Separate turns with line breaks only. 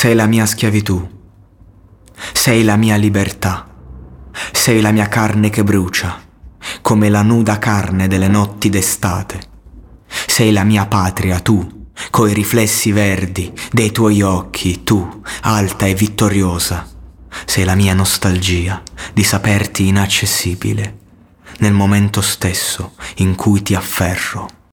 Sei la mia schiavitù. Sei la mia libertà. Sei la mia carne che brucia, come la nuda carne delle notti d'estate. Sei la mia patria, tu, coi riflessi verdi dei tuoi occhi, tu, alta e vittoriosa. Sei la mia nostalgia di saperti inaccessibile, nel momento stesso in cui ti afferro.